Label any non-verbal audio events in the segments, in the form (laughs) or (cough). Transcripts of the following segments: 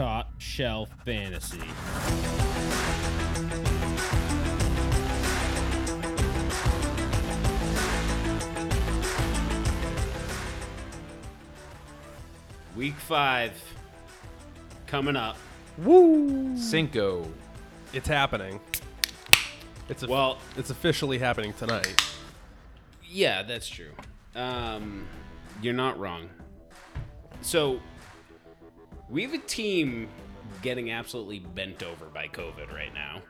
Top Shelf Fantasy. Week five coming up. Woo! Cinco. It's happening. It's a, Well, it's officially happening tonight. Yeah, that's true. Um, you're not wrong. So, we have a team getting absolutely bent over by COVID right now.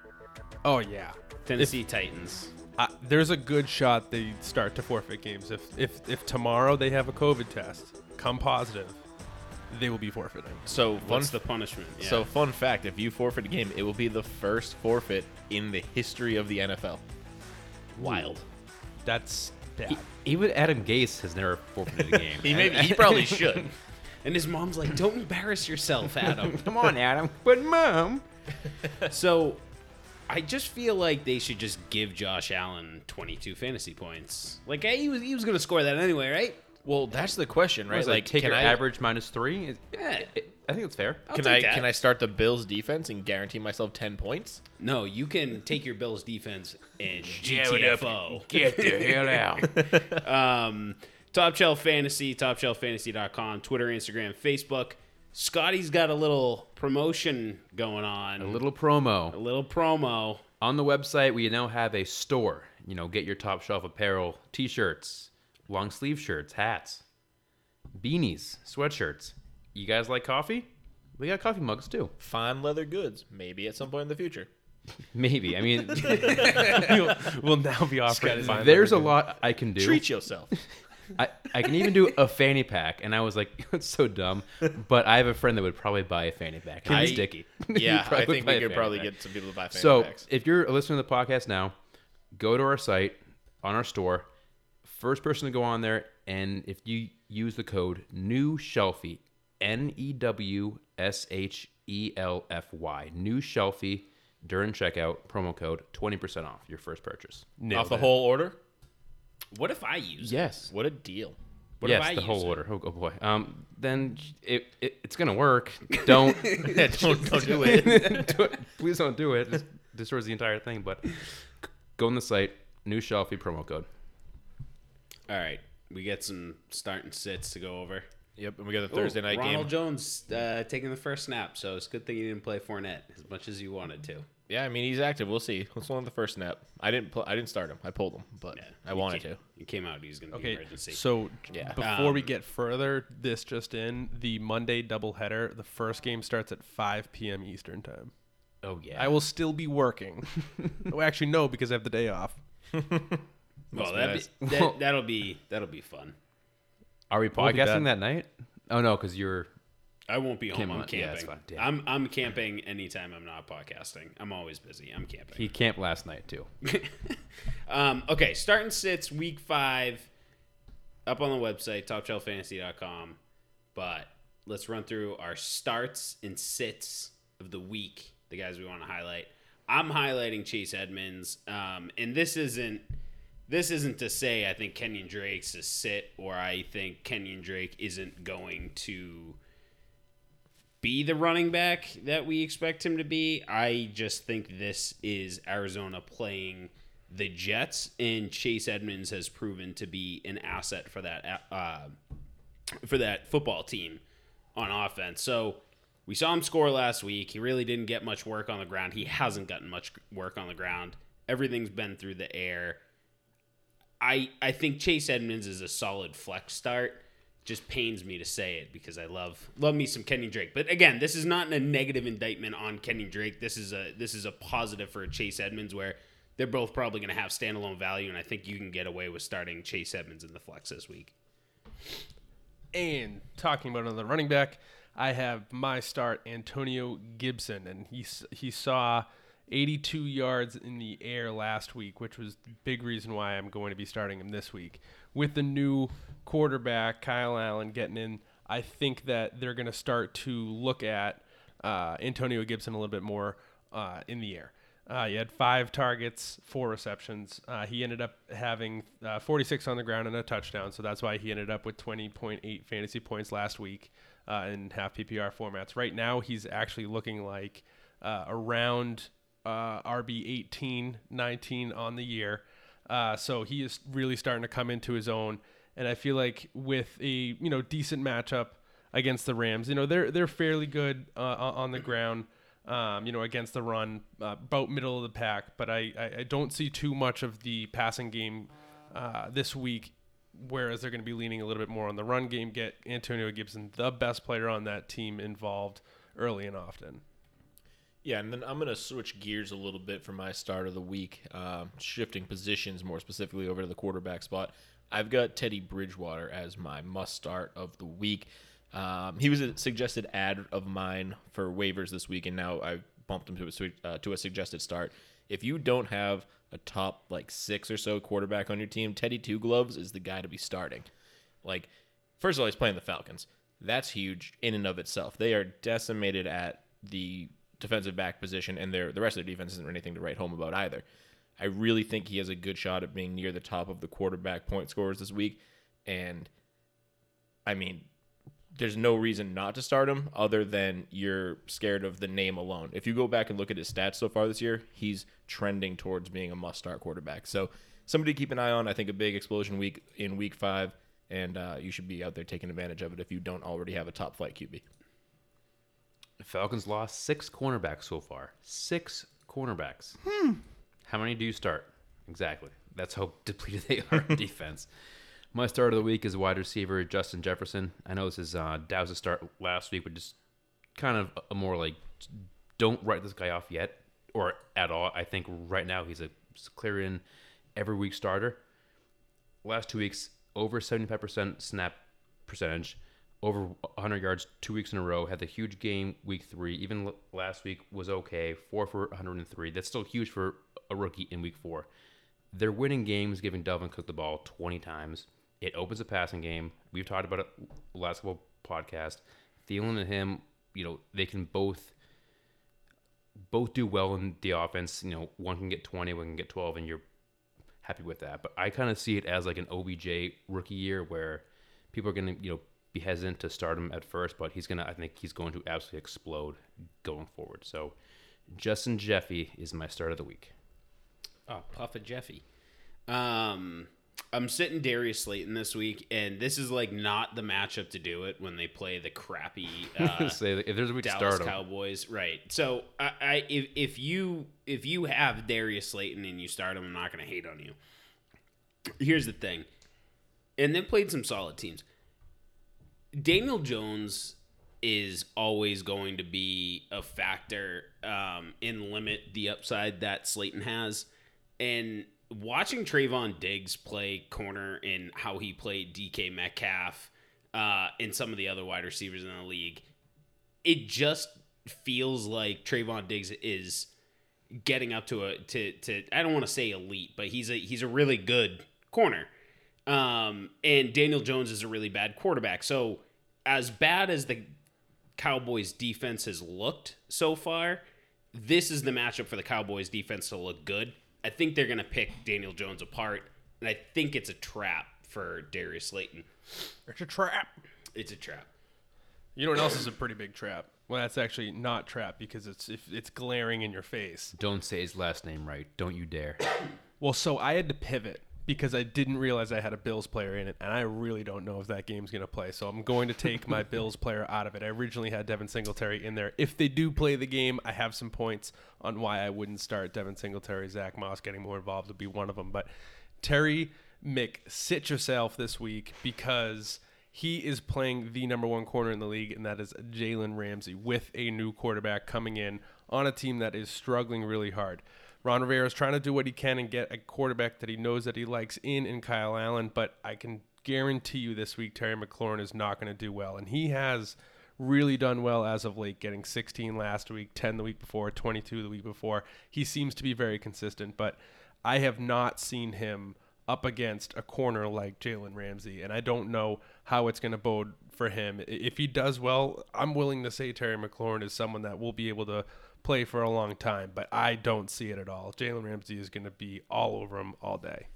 Oh yeah. Tennessee Titans. Uh, there's a good shot they start to forfeit games if if if tomorrow they have a COVID test come positive, they will be forfeiting. So fun. What's the punishment? Yeah. So fun fact: if you forfeit a game, it will be the first forfeit in the history of the NFL. wild. That's bad. Even Adam Gase has never forfeited a (laughs) game. He maybe he (laughs) probably should. And his mom's like, "Don't embarrass yourself, (laughs) Adam." Come on, Adam. But mom. (laughs) so, I just feel like they should just give Josh Allen 22 fantasy points. Like, hey, he was he was going to score that anyway, right? Well, that's the question, right? Right, like take can your I average minus three. Is- Yeah. I think it's fair. I'll can take I that. can I start the Bills defense and guarantee myself ten points? No, you can take your Bills defense and GTFO. Get the hell out. (laughs) Um, Top Shelf Fantasy, topshelffantasy.com, Twitter, Instagram, Facebook. Scotty's got a little promotion going on. A little promo. a little promo. On the website, we now have a store. You know, get your top shelf apparel, t-shirts, long sleeve shirts, hats, beanies, sweatshirts. You guys like coffee? We got coffee mugs too. Fine leather goods, maybe at some point in the future. (laughs) Maybe. I mean, (laughs) we'll, we'll now be offering. fine there's a leather lot I can do. Treat yourself. (laughs) I, I can even do a fanny pack, and I was like, (laughs) it's so dumb. But I have a friend that would probably buy a fanny pack. And it's (laughs) I- sticky. yeah, He probably I think buy we could probably pack. get some people to buy fanny So packs. So if you're listening to the podcast now, go to our site on our store. First person to go on there, and if you use the code New Shelfie, N E W S H E L F Y, New Shelfie during checkout, promo code twenty percent off your first purchase. Nailed Off the it. whole order, What if I use it? Yes. what a deal! What if yes, I the whole use it? order. Oh, oh boy. Um, then it, it it's gonna work. Don't (laughs) (laughs) don't don't do it. (laughs) do it. Please don't do it. It destroys the entire thing. But go on the site, new Shelfie promo code. All right. We get some starting sits to go over. Yep, and we got the Ooh, Thursday night Ronald game. Jones uh, taking the first snap, so it's a good thing he didn't play Fournette as much as you wanted to. Yeah, I mean he's active. We'll see. Let's on the first snap. I didn't. Pl- I didn't start him. I pulled him, but I wanted came- to. He came out. He's going to be Okay, emergency. so Yeah. before we Um, get further, this just in: the Monday doubleheader. The first game starts at 5 p.m. Eastern time. Oh yeah. I will still be working. (laughs) oh, actually, no, because I have the day off. (laughs) well, be that'd nice. be, that, that'll be that'll be fun. Are we We'll be podcasting that night? Oh no, because you're. I won't be home. I'm camping. yeah, it's fine. Damn. I'm I'm camping anytime I'm not podcasting. I'm always busy. I'm camping. He camped last night too. (laughs) um, okay, starting sits week five up on the website topshelffantasy.com. But let's run through our starts and sits of the week. The guys we want to highlight. I'm highlighting Chase Edmonds, um, and this isn't this isn't to say I think Kenyan Drake's a sit or I think Kenyan Drake isn't going to be the running back that we expect him to be. I just think this is Arizona playing the Jets, and Chase Edmonds has proven to be an asset for that uh, for that football team on offense. So we saw him score last week. He really didn't get much work on the ground. He hasn't gotten much work on the ground. Everything's been through the air. I I think Chase Edmonds is a solid flex start. Just pains me to say it because I love love me some Kenny Drake. But again, this is not a negative indictment on Kenny Drake. This is a this is a positive for Chase Edmonds where they're both probably going to have standalone value, and I think you can get away with starting Chase Edmonds in the flex this week. And talking about another running back, I have my start Antonio Gibson, and he he saw 82 yards in the air last week, which was the big reason why I'm going to be starting him this week. With the new quarterback Kyle Allen getting in, I think that they're going to start to look at uh, Antonio Gibson a little bit more uh, in the air. Uh, he had five targets, four receptions. Uh, he ended up having uh, 46 on the ground and a touchdown, so that's why he ended up with 20.8 fantasy points last week. uh, in half PPR formats. Right now, he's actually looking like around uh, RB 18, 19 on the year. Uh, so he is really starting to come into his own. And I feel like with a you know decent matchup against the Rams, you know they're they're fairly good uh, on the ground. Um, you know, against the run, uh, about middle of the pack, but I, I, I don't see too much of the passing game uh, this week. Whereas they're going to be leaning a little bit more on the run game, get Antonio Gibson, the best player on that team, involved early and often. Yeah, and then I'm going to switch gears a little bit for my start of the week, um, shifting positions more specifically over to the quarterback spot. I've got Teddy Bridgewater as my must start of the week. Um, he was a suggested ad of mine for waivers this week, and now I bumped him to a uh, to a suggested start. If you don't have a top like six or so quarterback on your team, Teddy Two Gloves is the guy to be starting. Like, first of all, he's playing the Falcons. That's huge in and of itself. They are decimated at the defensive back position, and their the rest of their defense isn't anything to write home about either. I really think he has a good shot at being near the top of the quarterback point scores this week, and I mean, there's no reason not to start him other than you're scared of the name alone. If you go back and look at his stats so far this year, he's trending towards being a must-start quarterback. So somebody to keep an eye on. I think a big explosion week in week five, and uh, you should be out there taking advantage of it if you don't already have a top flight QB. Falcons lost six cornerbacks so far. Six cornerbacks. Hmm. How many do you start? Exactly. That's how (laughs) depleted they are in (laughs) defense. My start of the week is wide receiver Justin Jefferson. I know this is uh, Dow's start last week, but just kind of a more like don't write this guy off yet or at all. I think right now he's a clear in every week starter. Last two weeks, over 75% snap percentage, over 100 yards two weeks in a row. Had the huge game week three. Even l- last week was okay, four for 103. That's still huge for a rookie in week four. They're winning games, giving Dalvin Cook the ball 20 times. It opens a passing game. We've talked about it last couple podcast. Thielen and him, you know, they can both both do well in the offense. You know, one can get 20, one can get 12, and you're happy with that. But I kind of see it as like an OBJ rookie year where people are going to, you know, be hesitant to start him at first, but he's going to, I think he's going to absolutely explode going forward. So Justin Jeffy is my start of the week. Oh, Puffa Jeffy. Um, I'm sitting Darius Slayton this week, and this is like not the matchup to do it when they play the crappy (laughs) uh, Say if there's a week to Dallas Cowboys. Right. So I, I if, if you if you have Darius Slayton and you start him, I'm not going to hate on you. Here's the thing, and they played some solid teams. Daniel Jones is always going to be a factor um, in limit the upside that Slayton has, and watching Trevon Diggs play corner and how he played DK Metcalf uh, and some of the other wide receivers in the league, it just feels like Trevon Diggs is getting up to a to to I don't want to say elite, but he's a he's a really good corner. Um, and Daniel Jones is a really bad quarterback. So as bad as the Cowboys defense has looked so far, this is the matchup for the Cowboys defense to look good. I think they're going to pick Daniel Jones apart, and I think it's a trap for Darius Slayton. It's a trap. It's a trap. You know what else is a pretty big trap? Well, that's actually not trap because it's if it's glaring in your face. don't say his last name right. Don't you dare. Well, so I had to pivot because I didn't realize I had a Bills player in it, and I really don't know if that game's going to play. So I'm going to take my (laughs) Bills player out of it. I originally had Devin Singletary in there. If they do play the game, I have some points on why I wouldn't start Devin Singletary. Zach Moss getting more involved would be one of them. But Terry Mick, sit yourself this week because he is playing the number one corner in the league, and that is Jalen Ramsey with a new quarterback coming in on a team that is struggling really hard. Ron Rivera is trying to do what he can and get a quarterback that he knows that he likes in in Kyle Allen, but I can guarantee you this week Terry McLaurin is not going to do well, and he has really done well as of late, getting 16 last week, 10 the week before, 22 the week before. He seems to be very consistent, but I have not seen him up against a corner like Jalen Ramsey, and I don't know how it's going to bode for him. If he does well, I'm willing to say Terry McLaurin is someone that will be able to play for a long time, but I don't see it at all. Jalen Ramsey is going to be all over him all day.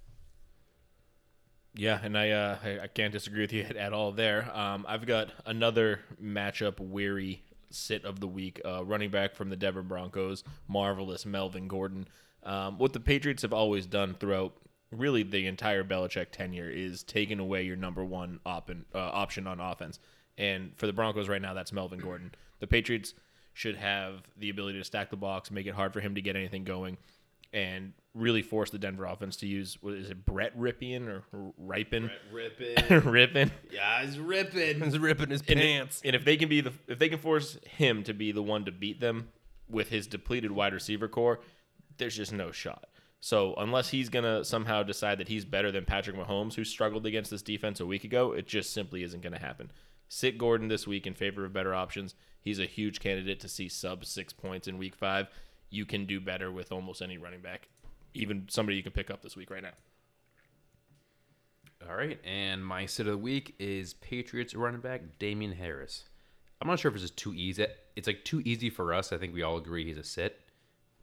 Yeah, and I, uh, I I can't disagree with you (laughs) at all there. Um, I've got another matchup weary sit of the week. Uh, running back from the Denver Broncos, marvelous Melvin Gordon. Um, what the Patriots have always done throughout really the entire Belichick tenure is taking away your number one op- uh, option on offense. And for the Broncos right now, that's Melvin Gordon. The Patriots should have the ability to stack the box, make it hard for him to get anything going, and really force the Denver offense to use what is it, Brett Rypien or Ripon? Ripping. (laughs) Rippin. yeah, he's ripping. He's ripping his And, pants. and if they can be the if they can force him to be the one to beat them with his depleted wide receiver core, there's just no shot. So unless he's gonna somehow decide that he's better than Patrick Mahomes, who struggled against this defense a week ago, it just simply isn't gonna happen. Sit Gordon this week in favor of better options. He's a huge candidate to see sub six points in week five. You can do better with almost any running back, even somebody you can pick up this week right now. All right, and my sit of the week is Patriots running back Damien Harris. I'm not sure if it's just too easy. It's like too easy for us. I think we all agree he's a sit,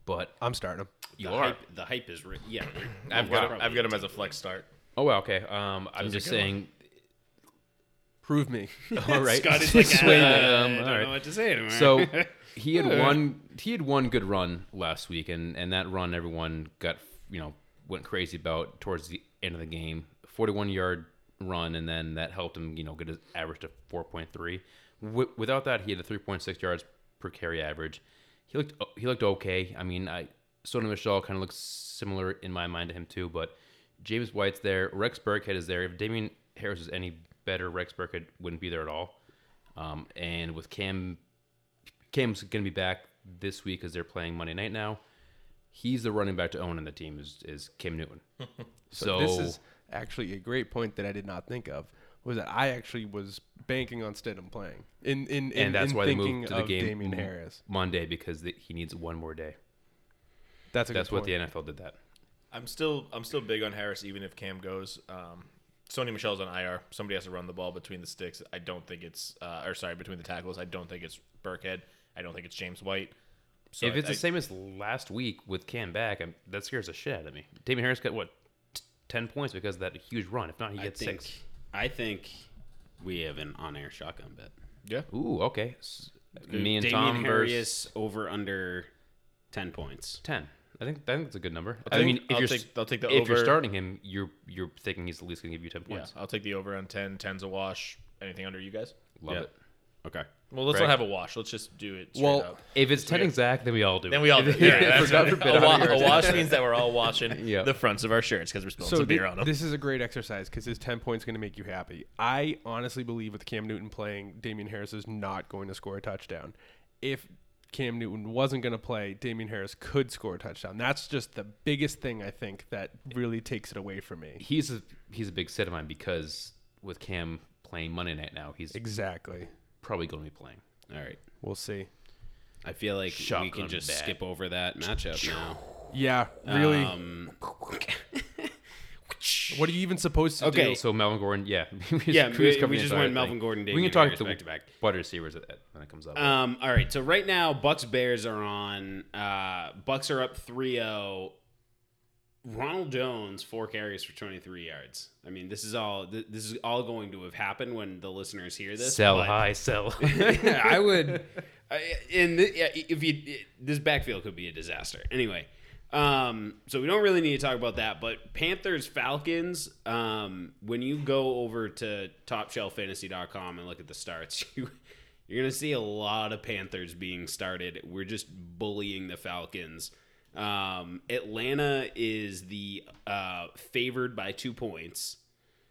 but I'm starting him. you the are. hype, the hype is ri- yeah. I've Wow. got him, I've got him as a flex start. Oh, well, okay. Um, I'm just saying. one. Saying. Prove me. (laughs) (laughs) All right, Scott is (laughs) like, Sway me. uh, Um, I don't all right. know what to say anymore. So he had one. He had one good run last week, and and that run everyone got you know went crazy about towards the end of the game. 41 yard run, and then that helped him you know get his average to 4.3. W- without that, he had a 3.6 yards per carry average. He looked he looked okay. I mean, I Sony Michel kind of looks similar in my mind to him too, but James White's there. Rex Burkhead is there. If Damien Harris is any better, Rex Burkhead wouldn't be there at all. Um, and with Cam Cam's going to be back this week because they're playing Monday night now. He's the running back to own in the team is, is Cam Newton. (laughs) so this is actually a great point that I did not think of. Was that I actually was banking on Stidham playing in in, in and that's in why they thinking moved to the of game Damien Harris. Monday because the, he needs one more day. That's a That's good what point. the NFL did that. I'm still I'm still big on Harris even if Cam goes. Um, Sony Michel's on IR. Somebody has to run the ball between the sticks. I don't think it's uh, or sorry between the tackles. I don't think it's Burkhead. I don't think it's James White. So if I- it's the I- same as last week with Cam back, I'm, that scares the shit out of me. Damien Harris got what t- ten points because of that huge run. If not, he I gets think six. I think we have an on-air shotgun bet. yeah, Ooh, okay. S- Me and Damien Tom Harris versus over under ten points. ten. I think I think that's a good number. I'll I mean, if I'll you're take- s- I'll take the if you're starting him, you're you're thinking he's at least going to give you ten points. yeah. points. I'll take the over on 10. 10's a wash. Anything under you guys? Love Yeah. it. Okay. Well, let's Right. not have a wash. Let's just do it. Straight Well, up. If it's ten exact, then we all do. Then it. we all do. it. (laughs) Yeah, that's God what- forbid, a, I'm wa- a wash means that we're all washing (laughs) Yeah. the fronts of our shirts because we're spilling So some thi- beer on them. this is a great exercise because his 10 points going to make you happy. I honestly believe with Cam Newton playing, Damien Harris is not going to score a touchdown. If Cam Newton wasn't going to play, Damien Harris could score a touchdown. That's just the biggest thing I think that really takes it away from me. he's a he's a big set of mine because with Cam playing Monday night now, he's Exactly. probably going to be playing. All right. We'll see. I feel like we can just bet. skip over that matchup now. Yeah, really. Um, what are you even supposed to Okay. do? So Melvin Gordon, yeah, (laughs) Yeah, we- covered we just entire went Melvin thing. Gordon, We can talk Harris the back to back. wide receivers at- at- when it comes up. Um, all right. So right now, Bucks Bears are on. Uh, Bucks are up 3-0. Ronald Jones four carries for 23 yards. I mean, this is all th- this is all going to have happened when the listeners hear this. sell but- high, sell. (laughs) I would. I- In the, yeah, if you this backfield could be a disaster. Anyway, um, so we don't really need to talk about that. But Panthers Falcons. Um, when you go over to TopShelfFantasy.com and look at the starts, (laughs) you you're gonna see a lot of Panthers being started. We're just bullying the Falcons. Um, Atlanta is the uh, favored by two points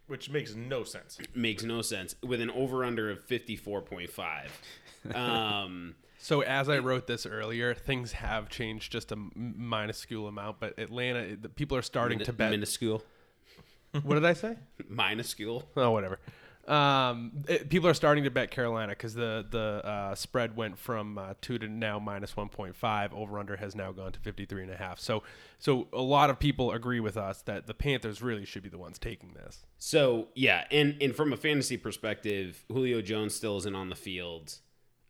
Which makes no sense. makes no sense with an over under of 54.5 (laughs) um So as I wrote this earlier, things have changed just a minuscule amount, but Atlanta, the people are starting to bet. minuscule what did I say? (laughs) minuscule Oh, whatever. Um, it- people are starting to bet Carolina because the the uh, spread went from uh, two to now minus one point five. Over under has now gone to fifty three and a half. So so a lot of people agree with us that the Panthers really should be the ones taking this. so yeah and and from a fantasy perspective julio jones still isn't on the field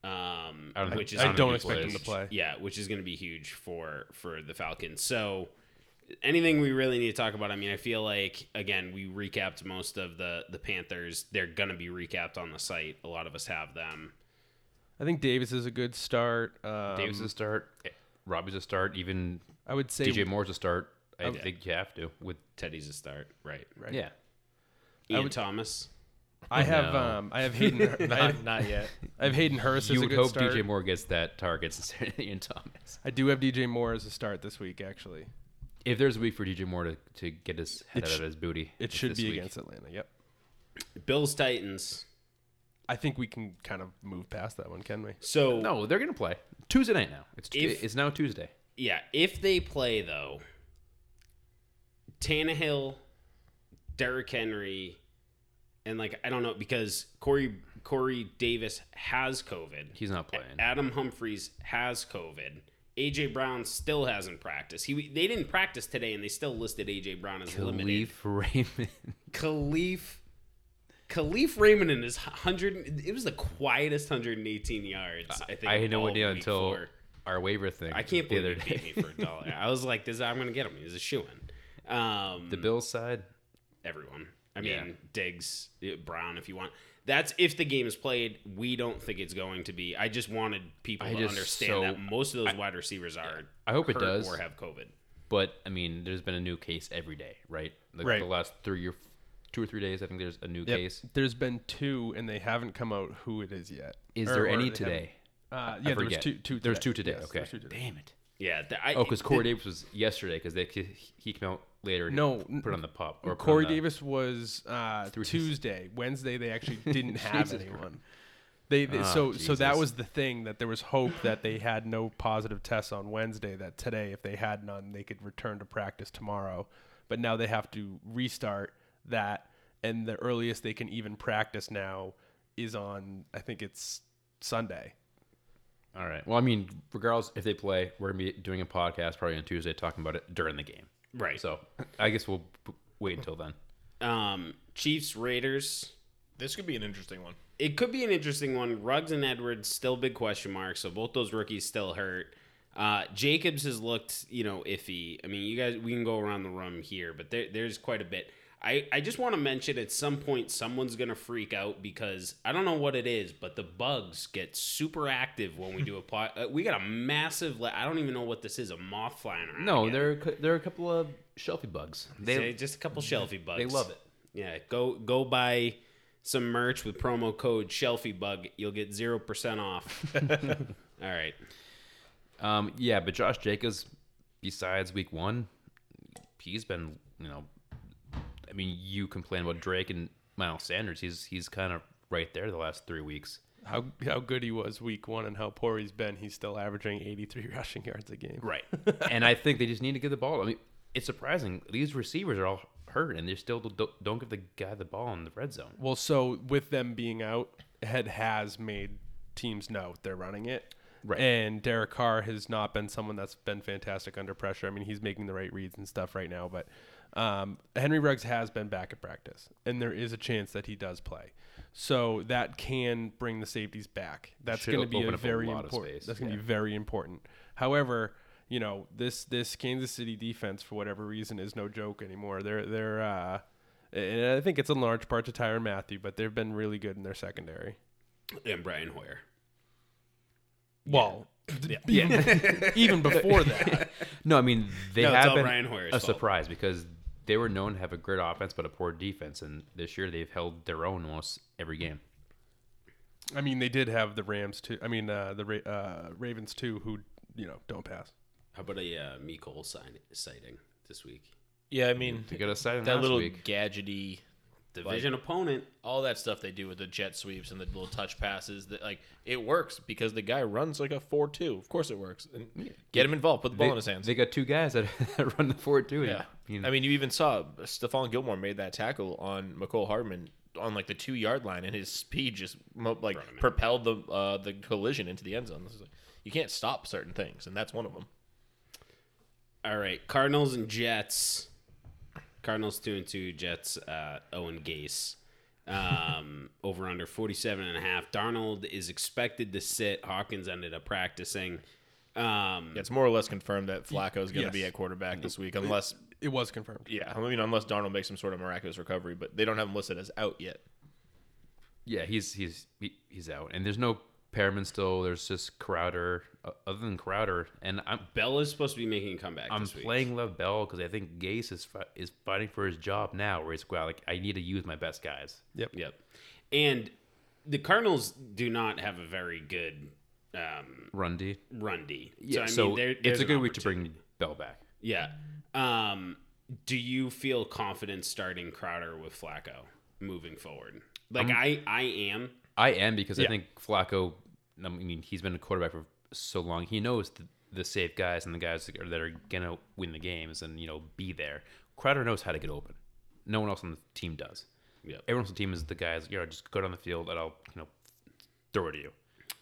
um I don't which is I don't don't think he expect him to play. yeah which is going to be huge for for the falcons so anything we really need to talk about? I mean, I feel like again we recapped most of the the Panthers. They're gonna be recapped on the site. A lot of us have them. I think Davis is a good start. Um, Davis is a start. Robbie's a start. Even I would say DJ Moore's a start. I Okay. think you have to with Teddy's a start, right? Right. yeah. Ian would- Thomas. (laughs) I have No. um I have (laughs) Hayden I Not, have, not yet. I have Hayden Hurst as You a would hope start. DJ Moore gets that targets instead of Ian Thomas. I do have DJ Moore as a start this week. Actually, If there's a week for DJ Moore to, to get his head It out of his booty, it should be week. against Atlanta. Yep. Bills Titans. I think we can kind of move past that one, can we? So No, they're gonna play Tuesday night now. It's If- it's now Tuesday. yeah, if they play though, Tannehill, Derrick Henry, and like I don't know because Corey Corey Davis has COVID. He's not playing. Adam Humphries has COVID. AJ Brown still hasn't practiced. He they didn't practice today, and they still listed AJ Brown as limited. Kalif Raymond. (laughs) Kalif Kalif Raymond in his hundred. It was the quietest 118 yards. I think I had no idea until our waiver thing. I can't the believe other he beat me for a dollar. (laughs) I was like, "This, I'm gonna get him. He's a shoe in." Um, the Bills side. everyone. I mean, Yeah. Diggs, uh, Brown, if you want. That's if the game is played. We don't think it's going to be. I just wanted people I to just- understand so- that most of those wide receivers are. I hope it does. or have COVID. But I mean, there's been a new case every day, right? Like Right. The last three or two or three days, I think there's a new case. There's been two, and they haven't come out who it is yet. Is Or- there or any today? Uh, yeah, there was forget. two. two There's two today. Yes, okay. two today. Damn it. Yeah. the- I, Oh, because Corey the- Davis was yesterday because they he came out later. No, to put on the pop. Or Corey the- Davis was uh, Through- Tuesday. Wednesday, they actually (laughs) didn't have Jesus anyone. They, they Ah, so so that was the thing that there was hope that they had no positive tests on Wednesday. That today, if they had none, they could return to practice tomorrow. But now they have to restart that, and the earliest they can even practice now is on I think it's Sunday. All right. Well, I mean, regardless if they play, we're gonna be doing a podcast probably on Tuesday talking about it during the game. right. So I guess we'll p- wait until then. Um, Chiefs Raiders. This could be an interesting one. It could be an interesting one. Ruggs and Edwards still big question marks. So both those rookies still hurt. Uh, Jacobs has looked, you know, iffy. I mean, you guys, we can go around the room here, but there, there's quite a bit. I, I just want to mention at some point someone's gonna freak out because I don't know what it is, but the bugs get super active when we do a pod. Uh, we got a massive. I don't even know what this is. A moth flying around. No, again. there are, there are a couple of shelfie bugs. They, They just a couple shelfie bugs. they love it. Yeah, go go buy some merch with promo code Shelfie Bug. You'll get zero percent off. (laughs) All right. Um, yeah, but Josh Jacobs, besides week one, he's been, you know, I mean, you complain about Drake and Miles Sanders. He's he's kind of right there the last three weeks. How how good he was week one and how poor he's been. He's still averaging 83 (laughs) rushing yards a game. Right. (laughs) and I think they just need to give the ball. I mean, it's surprising these receivers are all hurt, and they still don't, don't give the guy the ball in the red zone. Well, so with them being out, Head has made teams know they're running it. Right. And Derek Carr has not been someone that's been fantastic under pressure. I mean, he's making the right reads and stuff right now, but um, Henry Ruggs has been back at practice, and there is a chance that he does play. So that can bring the safeties back. That's going to be a up a very important. space, That's going to yeah. be very important. However, you know this this Kansas City defense for whatever reason is no joke anymore. They're they're uh, and I think it's in large part to Tyrann Mathieu, but they've been really good in their secondary. And Brian Hoyer. Well, even, even before that, (laughs) No, I mean they No, have been Brian Hoyer's a fault. surprise because they were known to have a great offense but a poor defense, and this year they've held their own almost every game. I mean they did have the Rams too. I mean uh, the Ra- uh, Ravens too, who you know don't pass. How about a uh, Mecole sign- sighting this week? Yeah, I mean They got a side that last little week. gadgety, Division opponent. all that stuff they do with the jet sweeps and the little touch passes. That like it works because the guy runs like a four-two. Of course it works. And get him involved. Put the ball They, in his hands. they got two guys that, (laughs) that run the forward too. and, yeah, you know, I mean, you even saw Stephon Gilmore made that tackle on Mecole Hardman on like the two-yard line, and his speed just mo- like Brought him in. propelled the uh, the collision into the end zone. This is like, you can't stop certain things, and that's one of them. All right. Cardinals and Jets. Cardinals two and two. Jets uh, Owen Gase. Um, (laughs) over under 47 and a half. Darnold is expected to sit. Hawkins ended up practicing. Um, Yeah, it's more or less confirmed that Flacco is going to yes. be at quarterback this week, unless It was confirmed. yeah, I mean unless Darnold makes some sort of miraculous recovery, but they don't have him listed as out yet. Yeah, he's he's he, he's out, and there's no Perriman still. There's just Crowder. Uh, other than Crowder, and I'm Bell is supposed to be making a comeback. I'm this week. playing Lev Bell because I think Gase is fi- is fighting for his job now. Where he's well, like I need to use my best guys. Yep. Yep. And the Cardinals do not have a very good um, Run D. run D. Yeah, I so, mean, there- it's a good week to bring Bell back. Yeah. Um, do you feel confident starting Crowder with Flacco moving forward? Like I, I am. I am because I think Flacco. I mean, he's been a quarterback for so long. He knows the, the safe guys and the guys that are, that are gonna win the games and you know be there. Crowder knows how to get open. No one else on the team does. Yeah. Everyone else on the team is the guys. You know, just go down the field and I'll you know throw it to you.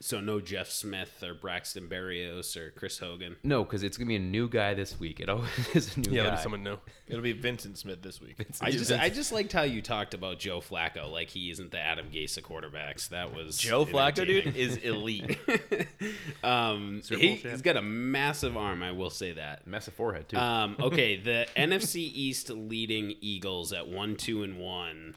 So no Jeff Smith or Braxton Berrios or Chris Hogan. No, because it's gonna be a new guy this week. It always (laughs) is a new Yeah, guy. let someone know. It'll be Vyncint Smith this week. I just, I just liked how you talked about Joe Flacco like he isn't the Adam Gase of quarterbacks. That was Joe Flacco, dude, is elite. (laughs) Um, Super he, has got a massive arm. I will say that. Massive forehead too. Um, (laughs) okay, the NFC East leading Eagles at one, two, and one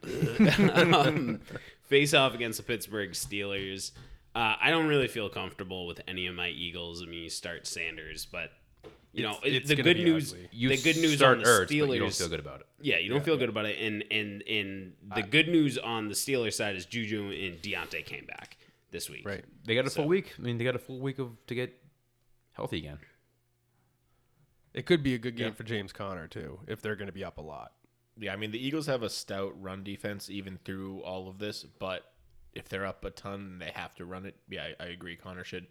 um, face off against the Pittsburgh Steelers. Uh, I don't really feel comfortable with any of my Eagles. I mean, you start Sanders, but you know It's- it's the gonna good news. you the good news start on the Ertz, Steelers. but you don't feel good about it. Yeah, you don't feel good about it. And and and the good news on the Steelers side is Juju and Diontae came back this week. Right. They got a full week. I mean, they got a full week of to get healthy again. It could be a good game for James Conner too, if they're going to be up a lot. yeah, I mean the Eagles have a stout run defense even through all of this, but if they're up a ton, they have to run it. Yeah, I, I agree. Conner should.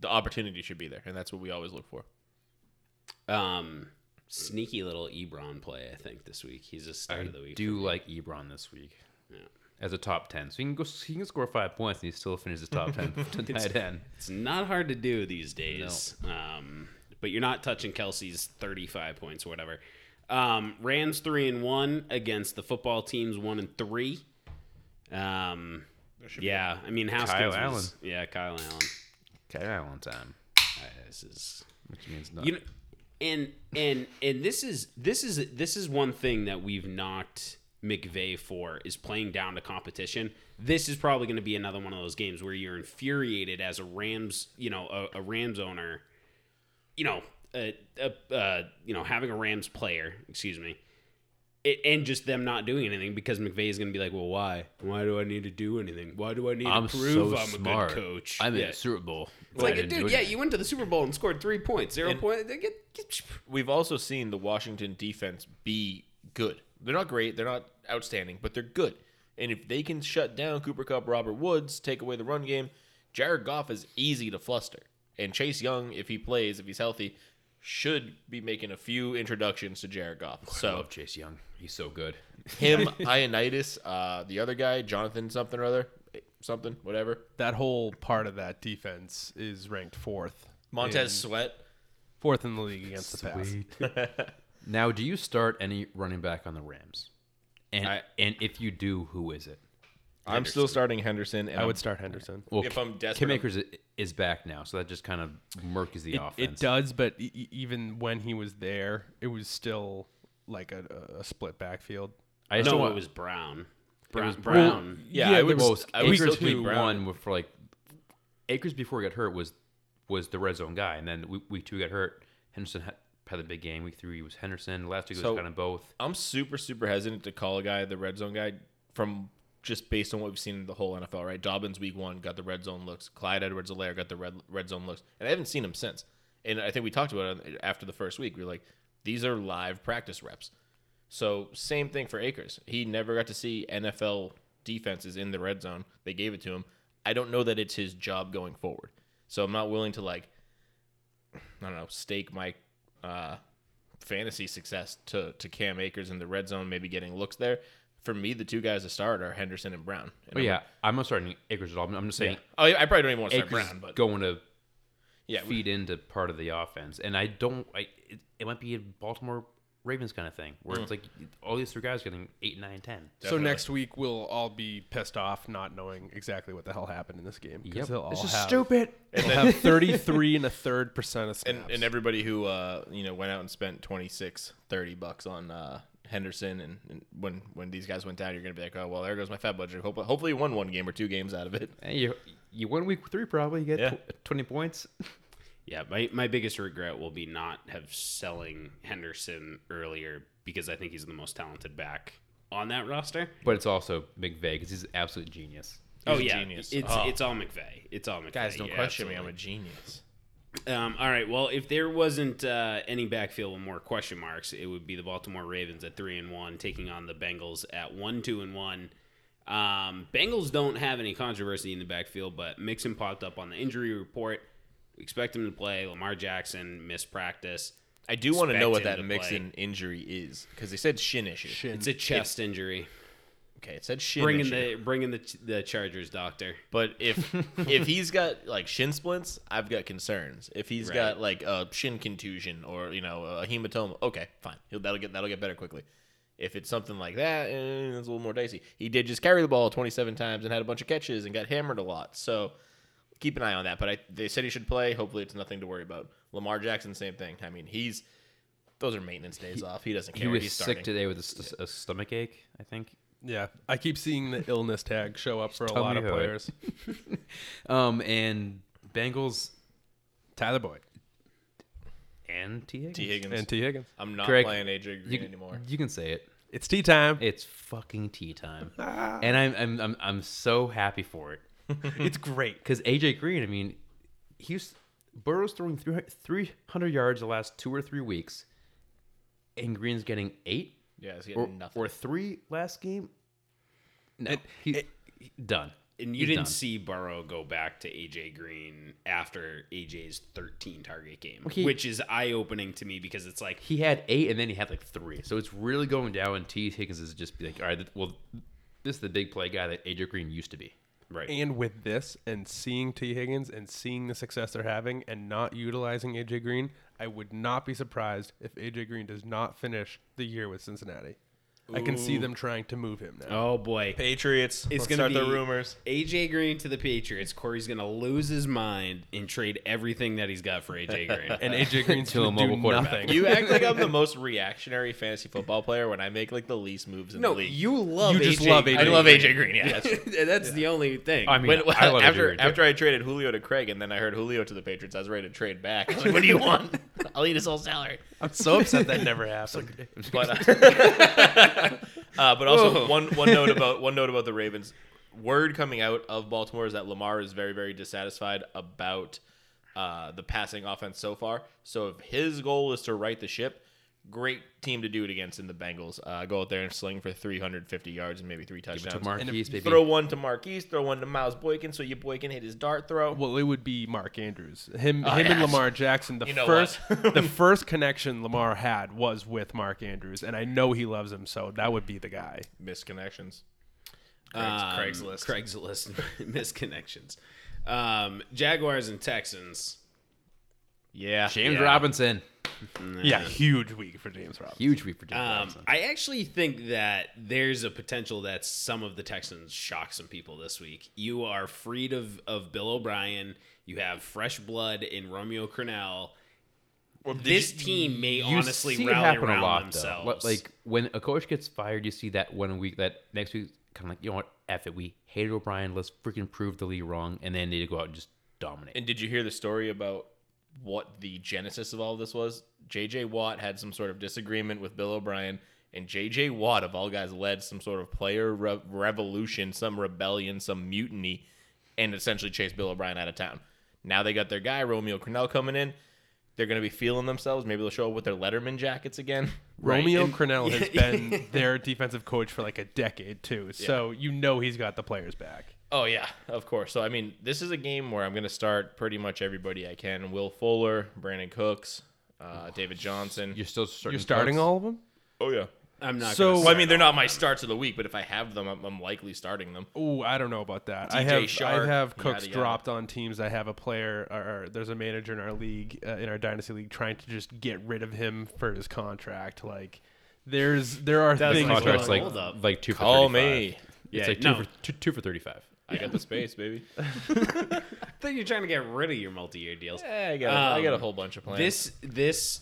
The opportunity should be there, and that's what we always look for. Um, sneaky little Ebron play. I think this week he's a start I of the week. do like Ebron this week Yeah. as a top ten. So he can go. He can score five points and he still finishes top ten (laughs) (laughs) to tight end. It's not hard to do these days. Um, but you're not touching Kelce's 35 points or whatever. Um, Rams three and one against the football teams one and three. Um, yeah, I mean Haskins. Kyle was- Allen. Yeah, Kyle Allen. Kyle Allen time, Uh, this is which means not. you know, and and and this is this is this is one thing that we've knocked McVay for is playing down to competition. This is probably going to be another one of those games where you're infuriated as a Rams, you know, a, a Rams owner, you know, a, a, uh, you know, having a Rams player, excuse me, it, and just them not doing anything because McVay is going to be like, well, why? Why do I need to do anything? Why do I need I'm to prove so I'm smart. a good coach? I'm in the Super Bowl. It's like, dude, yeah, anything. you went to the Super Bowl and scored three points, zero And- point. Get, get We've also seen the Washington defense be good. They're not great, they're not outstanding, but they're good. And if they can shut down Cooper Kupp, Robert Woods, take away the run game, Jared Goff is easy to fluster. And Chase Young, if he plays, if he's healthy, should be making a few introductions to Jared Goff. I So love Chase Young. He's so good. him, (laughs) (laughs) Ioannidis, uh, the other guy, Jonathan something or other, something, whatever. That whole part of that defense is ranked fourth. Montez in, Sweat. fourth in the league against the pass. (laughs) Now, do you start any running back on the Rams? And I- and if you do, who is it? I'm still starting Henderson. And I I'm- would start Henderson. Well, If I'm desperate, I'm- Akers i- is back now, so that just kind of murkies the It, offense. it does, but e- even when he was there, it was still like a, a split backfield. I just no, don't it want, was Brown. Brown. was Brown. Yeah, Yeah, I would. there well, was- Akers still keep week Brown. one were for like Akers before he got hurt was was the red zone guy, and then week, week two got hurt. Henderson had, had a big game. Week three was Henderson. Last week So- was kind of both. I'm super, super hesitant to call a guy the red zone guy from just based on what we've seen in the whole NFL, right? Dobbins week one got the red zone looks. Clyde Edwards Helaire got the red red zone looks. And I haven't seen him since. And I think we talked about it after the first week. We were like, these are live practice reps. So same thing for Akers. He never got to see NFL defenses in the red zone. They gave it to him. I don't know that it's his job going forward. So I'm not willing to like I don't know, stake my uh, fantasy success to to Cam Akers in the red zone, maybe getting looks there. For me, the two guys to start are Henderson and Brown. And But I'm- yeah, I'm not starting Akers at all. I'm just saying yeah. Oh, yeah, I probably don't even want to start Akers Brown, but going to yeah, we- feed into part of the offense, and I don't. I it, it might be a Baltimore Ravens kind of thing, where it's like all these three guys getting eight, nine, ten. So next week we'll all be pissed off, not knowing exactly what the hell happened in this game. Because they'll all This is have, stupid. They'll have 33 and a third percent of snaps. (laughs) and, and everybody who uh, you know went out and spent 26 30 bucks on uh, henderson and, and when when these guys went down you're gonna be like oh well there goes my fat budget Hope, hopefully you won one game or two games out of it Hey, you you won week three probably. You get Yeah. tw- twenty points. (laughs) Yeah, my, my biggest regret will be not have selling Henderson earlier because I think he's the most talented back on that roster. But it's also McVay because he's an absolute genius. oh yeah, genius. it's Oh. it's all McVay. It's all McVay. guys don't Yeah, question me i'm a genius Um, all right. Well, if there wasn't uh, any backfield with more question marks, it would be the Baltimore Ravens at three and one, taking on the Bengals at one, two and one. Um, Bengals don't have any controversy in the backfield, but Mixon popped up on the injury report. We expect him to play. Lamar Jackson missed practice. i do want to know what that Mixon mixin injury is because they said shin issue Shin. It's a chest injury. Okay it said shin Bringing issue. the bringing the the Chargers doctor. But if (laughs) if he's got like shin splints, I've got concerns. If he's Right. got like a shin contusion or you know a hematoma, okay, fine, He'll, that'll get that'll get better quickly. If it's something like that, eh, it's a little more dicey. He did just carry the ball 27 times and had a bunch of catches and got hammered a lot. So keep an eye on that. But I, they said he should play. Hopefully, it's nothing to worry about. Lamar Jackson, same thing. I mean, he's those are maintenance days off. He doesn't care. He care. was he's sick starting. today with a, st- a stomach ache. I think. Yeah, I keep seeing the illness tag show up for a tell lot me of who players. (laughs) Um, and Bengals Tyler Boyd and Tee Higgins. Tee Higgins. and Tee Higgins. I'm not Greg, playing AJ Green You, anymore. you can say it. It's tea time. It's fucking tea time, and I'm, I'm I'm I'm so happy for it (laughs) it's great. because AJ Green. I mean, he's Burrow's throwing 300 300 yards the last two or three weeks, and Green's getting eight Yeah, he's getting or, nothing. or three last game. No, It- he, it- he- done. And you He's didn't done. see Burrow go back to AJ Green after AJ's 13 target game, Well, he- which is eye opening to me because it's like He had eight, and then he had like three. So it's really going down. And Tee Higgins is just like, all right, well, this is the big play guy that AJ Green used to be. Right. And with this and seeing Tee Higgins and seeing the success they're having and not utilizing AJ Green, I would not be surprised if AJ Green does not finish the year with Cincinnati. I can see them trying to move him now. Oh boy, Patriots. it's Let's gonna start be the rumors. AJ Green to the Patriots. Corey's gonna lose his mind and trade everything that he's got for AJ (laughs) Green. And AJ Green's (laughs) To a going to do mobile quarterback. nothing. You act like I'm the (laughs) most reactionary fantasy football player when I make like the least moves in no, the league. you love You just AJ love Green. AJ I love AJ Green. Yeah. That's, that's the only thing. I mean, When, I love AJ after Green, after I traded Julio to Craig and then I heard Julio to the Patriots, I was ready to trade back. I was like, what do you want? I'll eat his whole salary. I'm so upset that never (laughs) happened. (laughs) But (laughs) uh, uh, but also one one note about one note about the Ravens. Word coming out of Baltimore is that Lamar is very very dissatisfied about uh, the passing offense so far. So if his goal is to right the ship, great team to do it against in the Bengals. Uh, go out there and sling for 350 yards and maybe three Give it touchdowns. to Marquise, baby. Throw one to Marquise, throw one to Miles Boykin, so you Boykin hit his dart throw. Well, it would be Mark Andrews. Him, Oh, him, and. Lamar Jackson. The You know first, (laughs) the first connection Lamar had was with Mark Andrews, and I know he loves him, so that would be the guy. Misconnections. Um, Craigslist. Craigslist (laughs) misconnections. Um, Jaguars and Texans. Yeah. James Yeah. Robinson. Yeah, huge week for James Robinson. Huge week for James Um, Robinson. I actually think that there's a potential that some of the Texans shock some people this week. You are freed of, of Bill O'Brien. You have fresh blood in Romeo Crennel. this team may You honestly see it rally happen around a lot, themselves. Though. Like when a coach gets fired, you see that one week, that next week, kind of like you know what, F it, we hated O'Brien. Let's freaking prove the league wrong, and then they go out and just dominate. And did you hear the story about what the genesis of all this was? JJ Watt had some sort of disagreement with Bill O'Brien, and JJ Watt, of all guys, led some sort of player re- revolution, some rebellion, some mutiny, and essentially chased Bill O'Brien out of town. Now they got their guy, Romeo Crennel, coming in. They're going to be feeling themselves. Maybe they'll show up with their Letterman jackets again. (laughs) Romeo and- Crennel has (laughs) been their defensive coach for like a decade too, so you know he's got the players back. Oh yeah, of course. So I mean, this is a game where I'm going to start pretty much everybody I can: Will Fuller, Brandin Cooks, uh, David Johnson. You're still starting. You're starting Cooks? all of them. Oh yeah. I'm not. So- gonna Well, I mean, they're not my starts of the week, but if I have them, I'm, I'm likely starting them. Oh, I don't know about that. I DJ have I have Cooks yada, yada. dropped on teams. I have a player, or, or there's a manager in our league, uh, in our dynasty league, trying to just get rid of him for his contract. Like, there's there are That's things. like- Contract's going like Hold up. like two for Call 35. me. It's Yeah, like two no. for two, two for thirty-five. I got the space, baby. (laughs) I thought you're trying to get rid of your multi-year deals. Yeah, I got, a, I got a whole bunch of plans. This this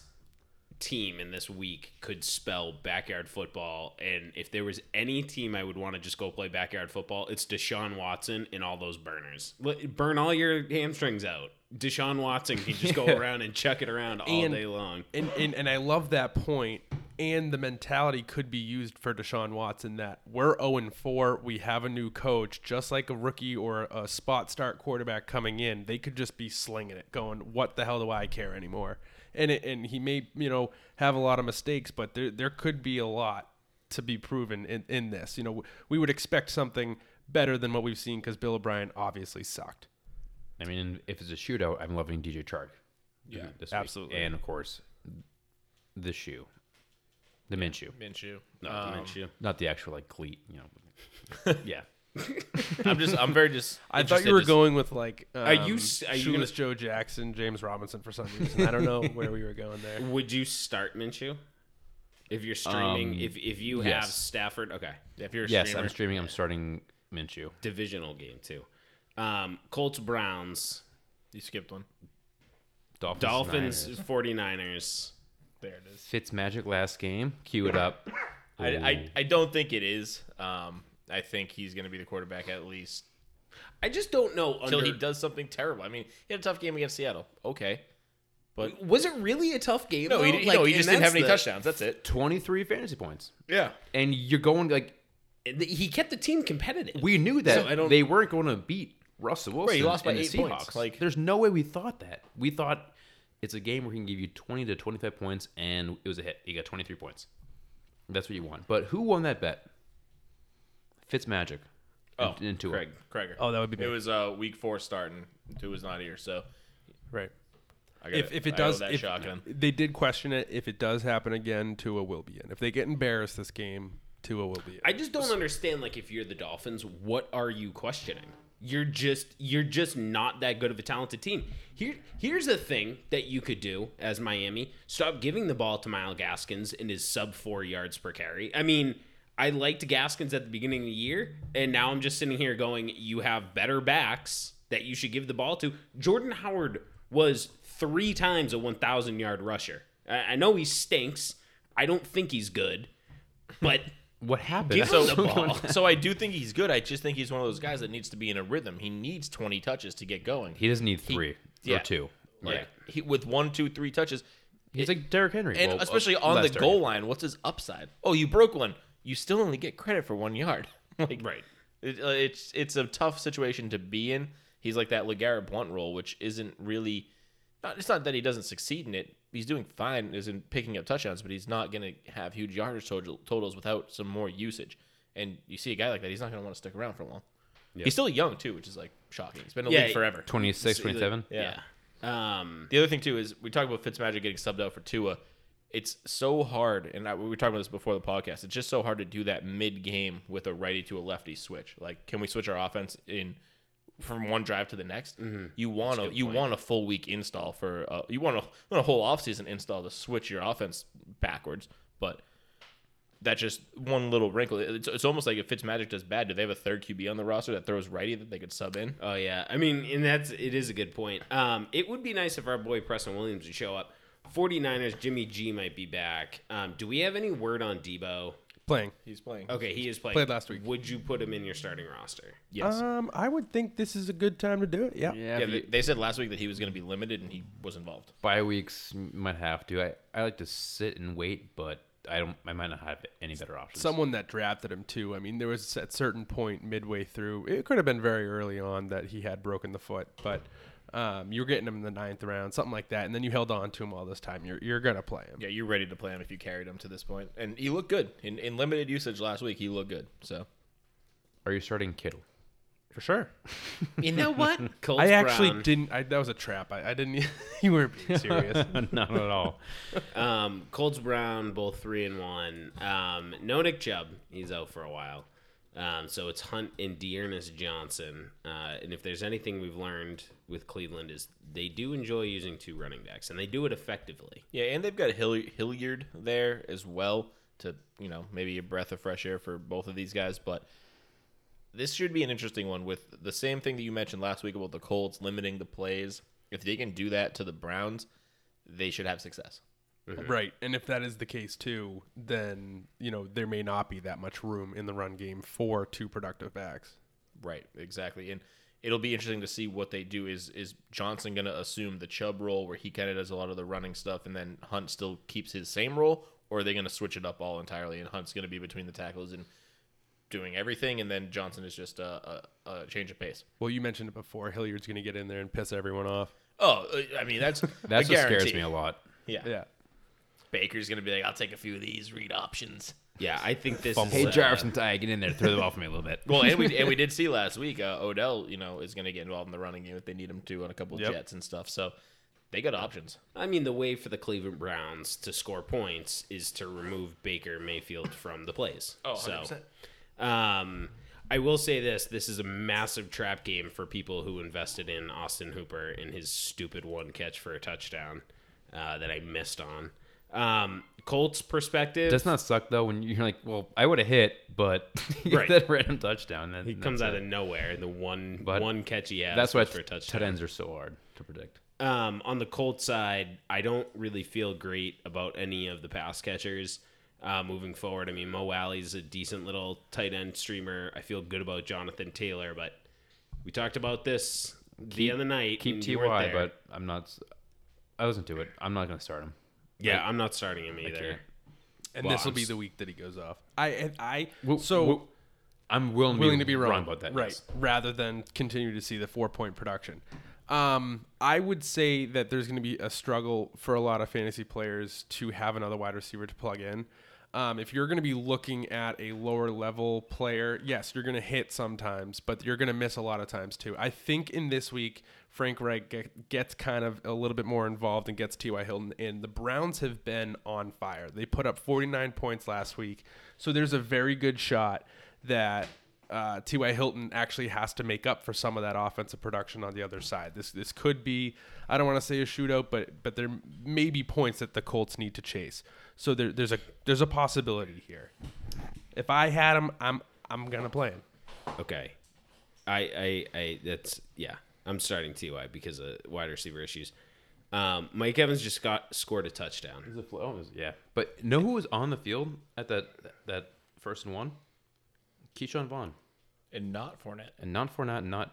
team in this week could spell backyard football, and if there was any team I would want to just go play backyard football, it's Deshaun Watson and all those burners. Let- Burn all your hamstrings out. Deshaun Watson can just go (laughs) around and chuck it around all And- day long. and, and and I love that point. And the mentality could be used for Deshaun Watson that we're 0 and 4. We have a new coach, just like a rookie or a spot start quarterback coming in. They could just be slinging it, going, "What the hell do I care anymore?" And it, and he may you know have a lot of mistakes, but there there could be a lot to be proven in, in this. You know, we would expect something better than what we've seen because Bill O'Brien obviously sucked. I mean, if it's a shootout, I'm loving DJ Chark. Yeah, this week. absolutely. And of course, the shoe, the Minshew, Minshew. No, Um, Minshew. not the actual like cleat. You know. (laughs) yeah. (laughs) I'm just, I'm very just. I thought you were to- going with like um, Are you s- are you Shoeless gonna- Joe Jackson, James Robinson for some reason. I don't know (laughs) where we were going there. Would you start Minshew if you're streaming? Um, if if you have yes. Stafford, okay, If you're a Yes, streamer, I'm streaming. I'm starting Minshew. divisional game too. Um, Colts Browns, you skipped one. Dolphins. Dolphins Niners. 49ers. There it is. Fitz magic last game. Cue it up. I, I, I don't think it is. Um, I think he's going to be the quarterback at least I just don't know until under, he does something terrible. I mean, he had a tough game against Seattle. Okay, but Was it really a tough game? no, he, though? didn't- Like, no, he just didn't have any the- touchdowns. That's it. 23 fantasy points, Yeah. and you're going like He kept the team competitive. we knew that So I don't- they weren't going to beat Russell Wilson. Right, he lost by and the eight points. Seahawks. Like- there's no way we thought that. We thought it's a game where he can give you 20 to 25 points, and it was a hit. He got 23 points. That's what you want. But who won that bet? Fitz magic. Oh, in, into Craig. Krager. Oh, that would be It was uh, week four starting. Two was not here, so Right. I got If, if it I does, that if, shock they did question it. If it does happen again, Tua will be in. If they get embarrassed this game, Tua will be in. I just don't understand. Like, if you're the Dolphins, what are you questioning? You're just you're just not that good of a talented team. Here, here's the thing that you could do as Miami: stop giving the ball to Myles Gaskins in his sub four yards per carry. I mean, I liked Gaskins at the beginning of the year, and now I'm just sitting here going, you have better backs that you should give the ball to. Jordan Howard was three times a 1,000 yard rusher. I, I know he stinks. I don't think he's good, but. What happened? Give So, him the ball. (laughs) so I do think he's good. I just think he's one of those guys that needs to be in a rhythm. He needs 20 touches to get going. he doesn't need three yeah. or two. Like, yeah, he, with one, two, three touches, He's like Derrick Henry. and Well, especially uh, on the goal Henry. line, what's his upside? Oh, you broke one. You still only get credit for one yard. (laughs) like, Right. It, uh, it's it's a tough situation to be in. He's like that LeGarrette Blount role, which isn't really. Not, it's not that he doesn't succeed in it. He's doing fine, is in picking up touchdowns, but he's not going to have huge yardage total, totals without some more usage. And you see a guy like that, he's not going to want to stick around for long. He's still young too, which is like shocking. He's been in the Yeah, league forever. 26, So, 27. Yeah. Um, The other thing too is we talk about Fitzmagic getting subbed out for Tua. It's so hard, and I, we were talking about this before the podcast. It's just so hard to do that mid game with a righty to a lefty switch. Like, can we switch our offense in from one drive to the next? You want a you want a full week install for uh, you want a, want a whole offseason install to switch your offense backwards, but that's just one little wrinkle. It's, it's almost like if Fitzmagic does bad, do they have a third QB on the roster that throws righty that they could sub in? oh yeah. I mean, and that's it is a good point. Um, it would be nice if our boy Preston Williams would show up. 49ers, Jimmy G might be back. Um, do we have any word on Debo? Playing. He's playing. Okay, he is playing. Played last week. Would you put him in your starting roster? Yes. Um, I would think this is a good time to do it. Yeah. Yeah, Yeah, they, they said last week that he was going to be limited and he was involved. bye weeks you might have to. I, I like to sit and wait, but I don't. I might not have any better options. Someone that drafted him too. I mean, there was at certain point midway through. It could have been very early on that he had broken the foot, but um, you were getting him in the ninth round, something like that, and then you held on to him all this time. You're you're gonna play him. Yeah, you're ready to play him if you carried him to this point. And he looked good. In, in limited usage last week, he looked good. So Are you starting Kittle? For sure. You know what? (laughs) Colts I actually Brown. didn't. I, that was a trap. I, I didn't. (laughs) you weren't being serious. (laughs) Not at all. Um, Colts Brown, both three and one. Um, no Nick Chubb, he's out for a while. Um, so it's Hunt and D'Ernest Johnson. Uh, and if there's anything we've learned with Cleveland is they do enjoy using two running backs, and they do it effectively. Yeah, and they've got Hill- Hilliard there as well to, you know, maybe a breath of fresh air for both of these guys. But this should be an interesting one with the same thing that you mentioned last week about the Colts limiting the plays. If they can do that to the Browns, they should have success. Right. And if that is the case too, then, you know, there may not be that much room in the run game for two productive backs. Right, exactly. And it'll be interesting to see what they do. Is is Johnson going to assume the Chubb role where he kind of does a lot of the running stuff and then Hunt still keeps his same role? Or are they going to switch it up all entirely and Hunt's going to be between the tackles and doing everything and then Johnson is just a, a, a change of pace? Well, you mentioned it before. Hilliard's going to get in there and piss everyone off. Oh, uh, I mean, that's, That's (laughs) a what scares me a lot. Yeah. Yeah. Baker's going to be like, I'll take a few of these, read options. Yeah, I think this Fumble. is Hey, uh, Jarvis and Ty, get in there, throw the ball for me a little bit. (laughs) Well, and we and we did (laughs) see last week uh, Odell, you know, is going to get involved in the running game if they need him to on a couple of Yep. jets and stuff. So they got options. I mean, the way for the Cleveland Browns to score points is to remove Baker Mayfield from the plays. (laughs) Oh, so, 100%. um, I will say this: this is a massive trap game for people who invested in Austin Hooper in his stupid one catch for a touchdown uh, that I missed on. Um, Colts perspective, Does not suck though when you're like, well, I would have hit, but (laughs) Right. that random touchdown. Then he comes out of nowhere. The one But one catch he has That's why for a touchdown. tight ends are so hard to predict. Um, on the Colts side, I don't really feel great about any of the pass catchers uh, moving forward. I mean, Mo Alley's a decent little tight end streamer. I feel good about Jonathan Taylor, but we talked about this the other night. Keep Ty, you weren't there. but I'm not. I wasn't to it. I'm not going to start him. Yeah, I'm not starting him either. And Well, this will be the week that he goes off. I and I Well, so well, I'm willing, willing to be wrong, about that. right? yes. Rather than continue to see the four point production. Um, I would say that there's going to be a struggle for a lot of fantasy players to have another wide receiver to plug in. Um, if you're going to be looking at a lower level player, yes, you're going to hit sometimes, but you're going to miss a lot of times too. I think in this week, Frank Reich get, gets kind of a little bit more involved and gets T.Y. Hilton in. The Browns have been on fire. They put up 49 points last week, so there's a very good shot that uh, T.Y. Hilton actually has to make up for some of that offensive production on the other side. This this could be I don't want to say a shootout, but but there may be points that the Colts need to chase. So there, there's a there's a possibility here. If I had him, I'm I'm gonna play him. Okay, I, I, I, that's yeah. I'm starting Ty because of wide receiver issues. Um, Mike Evans just got scored a touchdown. Is it fl- oh, is- yeah. But know who was on the field at that that first and one? Ke'Shawn Vaughn, And not Fournette. and not Fournette, not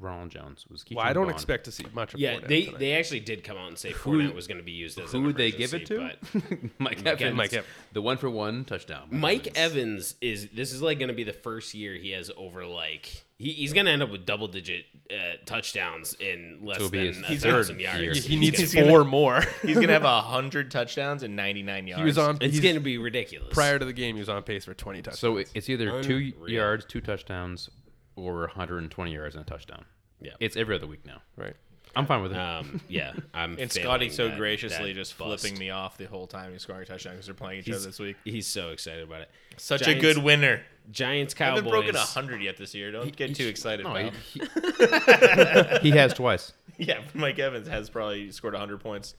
Ronald Jones. Was Ke'Shawn Well, I don't Vaughn. expect to see much of Yeah, Fournette they tonight. they actually did come out and say who, Fournette was going to be used as Who an would they give it to? but- (laughs) Mike, Mike Evans. Mike Evans. The one for one touchdown. Mike Evans is this is like going to be the first year he has over like he, he's going to end up with double digit uh, touchdowns in less it'll than his a third thousand year. yards. he needs He's four gonna- (laughs) more. He's gonna have hundred touchdowns and ninety nine yards. he was on. It's he's- going to be ridiculous. prior to the game. He was on pace for 20 touchdowns. So it's either two yards, two touchdowns, or 120 yards and a touchdown. Yeah. It's every other week now. right. I'm fine with it. Um, yeah, (laughs) I'm and Scotty so that- graciously that just bust. flipping me off the whole time he's scoring a touchdown because they're playing each He's, other this week. he's so excited about it. Such Giants- a good winner. Giants I haven't Cowboys. broken hundred yet this year. Don't get too excited. no, he, he- (laughs) he has twice. yeah, Mike Evans has probably scored hundred points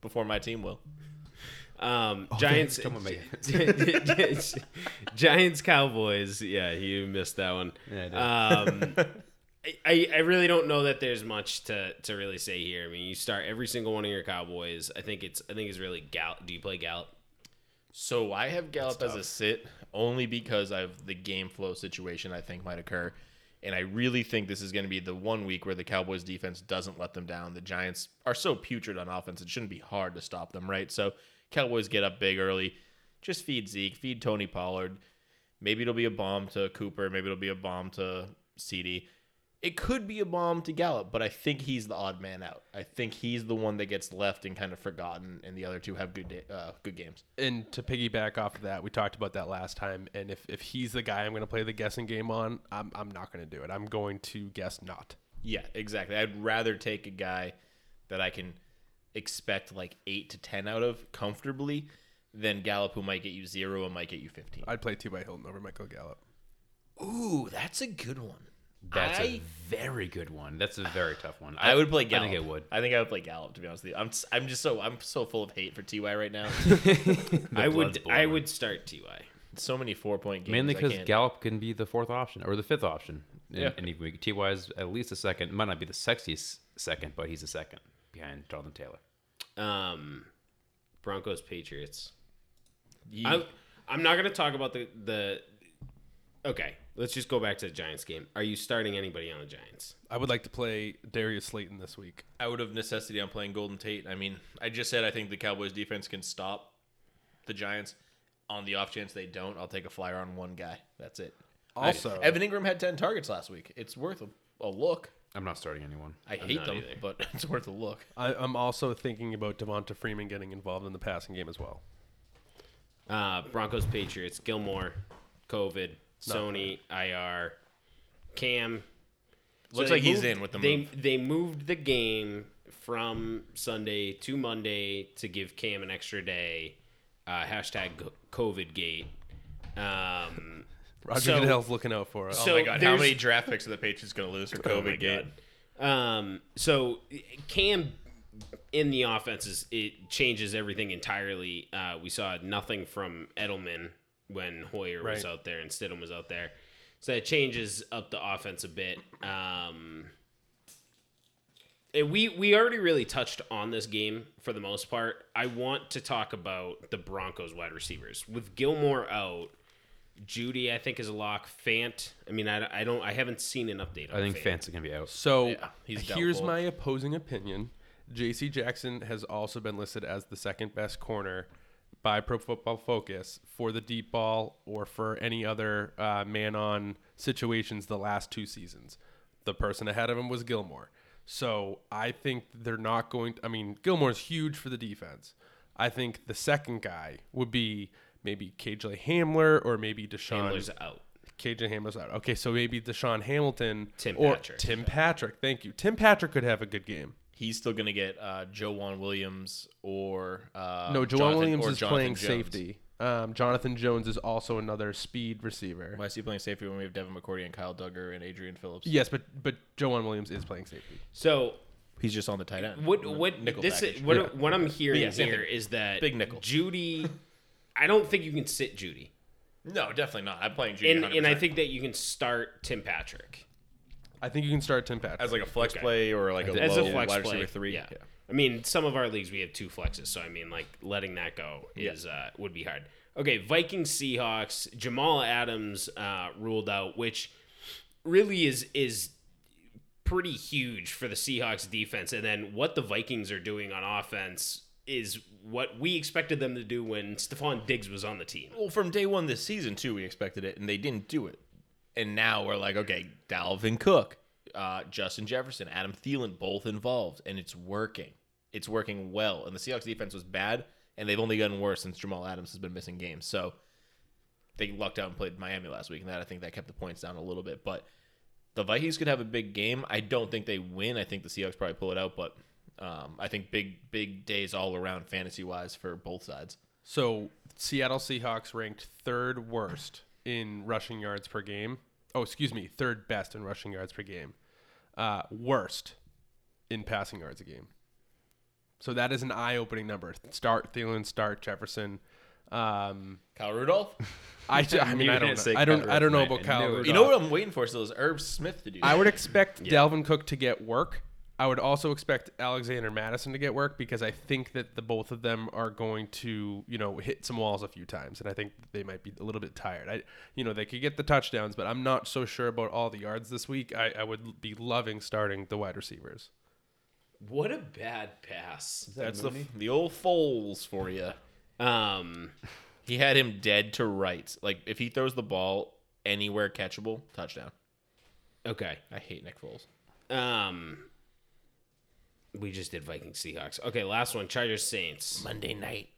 before my team will. Um, Giants, come on, mate. Giants, Cowboys. Yeah, you missed that one. Yeah, um, (laughs) I, I really don't know that there's much to, to really say here. I mean, you start every single one of your Cowboys. I think it's I think it's really Gallup. Do you play Gallup? So I have Gallup as a sit only because of the game flow situation I think might occur. And I really think this is going to be the one week where the Cowboys defense doesn't let them down. The Giants are so putrid on offense, it shouldn't be hard to stop them, right? So Cowboys get up big early. Just feed Zeke, feed Tony Pollard. Maybe it'll be a bomb to Cooper. Maybe it'll be a bomb to CD. it could be a bomb to Gallup, but I think he's the odd man out. I think he's the one that gets left and kind of forgotten, and the other two have good day, uh, good games. And to piggyback off of that, we talked about that last time. And if, if he's the guy I'm going to play the guessing game on, I'm, I'm not going to do it. I'm going to guess not. Yeah, exactly. I'd rather take a guy that I can expect like eight to ten out of comfortably than Gallup, who might get you zero and might get you fifteen. I'd play T.Y. Hilton over Michael Gallup. Ooh, that's a good one. That's I- a very good one. That's a very tough one. I would play I think I would. I think I would play Gallup. To be honest with you, I'm s- I'm just so I'm so full of hate for Ty right now. I blood's would I would start Ty. so many four point games. Mainly because can't- Gallup can be the fourth option or the fifth option. And, Yeah. and even Ty is at least a second. Might not be the sexiest second, but he's a second behind Jonathan Taylor. Um, Broncos Patriots. Ye- I, I'm not going to talk about the the. Okay, let's just go back to the Giants game. Are you starting anybody on the Giants? I would like to play Darius Slayton this week. out of necessity, I'm playing Golden Tate. I mean, I just said I think the Cowboys defense can stop the Giants. On the off chance they don't, I'll take a flyer on one guy. That's it. I- Also- Evan Engram had 10 targets last week. It's worth a, a look. I'm not starting anyone. I hate them, either. but (laughs) it's worth a look. I, I'm also thinking about Devonta Freeman getting involved in the passing game as well. Uh, Broncos Patriots. Gilmore, COVID, Sony, IR, Cam. Looks they like he's in with the they, move. They moved the game from Sunday to Monday to give Cam an extra day. Uh, hashtag COVID gate. Um, Roger So- Goodell's looking out for us. so oh my god, how many draft picks are the Patriots going to lose for Oh COVID? God. Um, so Cam in the offense is it changes everything entirely. Uh, we saw nothing from Edelman when Hoyer was out there and Stidham was out there, so that changes up the offense a bit. Um, we we already really touched on this game for the most part. I want to talk about the Broncos wide receivers with Gilmore out. Jeudy, I think, is a lock. Fant, I mean, I, I don't, I haven't seen an update. on I think Fant. Fant's gonna be out. So Yeah, he's here's doubtful. my opposing opinion. J.C. Jackson has also been listed as the second best corner by Pro Football Focus for the deep ball or for any other uh, man-on situations the last two seasons. The person ahead of him was Gilmore. So I think they're not going. To I mean, Gilmore's huge for the defense. I think the second guy would be maybe KJ Hamler or maybe DaeSean. Handler's out. KJ Hamler's out. Okay, so maybe DaeSean Hamilton Tim or Patrick. Tim Patrick. Thank you. Tim Patrick could have a good game. He's still going to get uh, Joe Williams or uh, No, Joel Jonathan- Williams or is Jonathan playing Jones. safety. Um, Jonathan Jones is also another speed receiver. Why is he playing safety when we have Devin McCourty and Kyle Dugger and Adrian Phillips? Yes, but but Joel Williams is playing safety. So He's just on the tight end. what what Nickel this package. is, what Yeah. what I'm hearing Yeah, same here thing. is that Big nickel. Jeudy. I don't think you can sit Jeudy, No, definitely not. I'm playing Jeudy and and I think that you can start Tim Patrick I think you can start Tim Patrick. as like a flex Okay. play or like a as low a flex wide play. receiver three. Yeah. I mean, some of our leagues we have two flexes, so I mean, like letting that go is uh, would be hard. Okay, Vikings Seahawks. Jamal Adams uh, ruled out, which really is is pretty huge for the Seahawks defense. And then what the Vikings are doing on offense is what we expected them to do when Stefon Diggs was on the team. Well, from day one this season too, we expected it, and they didn't do it. And now we're like, okay, Dalvin Cook, uh, Justin Jefferson, Adam Thielen, both involved, and it's working. It's working well. And the Seahawks defense was bad, and they've only gotten worse since Jamal Adams has been missing games. So they lucked out and played Miami last week, and that I think that kept the points down a little bit. But the Vikings could have a big game. I don't think they win. I think the Seahawks probably pull it out, but um, I think big big days all around fantasy wise for both sides. So Seattle Seahawks ranked third worst in rushing yards per game. Oh, excuse me, third best in rushing yards per game. Uh, worst in passing yards a game. So that is an eye-opening number. Start Thielen, start Jefferson. Um, Kyle Rudolph. (laughs) I, ju- I mean, (laughs) I don't, say I don't, Kyle I don't know about Kyle. Rudolph. You know what I'm waiting for still is Irv Smith to do. I would expect (laughs) Dalvin Cook to get work. I would also expect Alexander Mattison to get work because I think that the both of them are going to, you know, hit some walls a few times, and I think they might be a little bit tired. I, you know, they could get the touchdowns, but I'm not so sure about all the yards this week. I, I would be loving starting the wide receivers. What a bad pass. That's the the old Foles for you. Um, He had him dead to rights. Like if he throws the ball anywhere catchable, touchdown. Okay. I hate Nick Foles. Um, we just did Vikings Seahawks. Okay, last one. Chargers Saints. Monday night.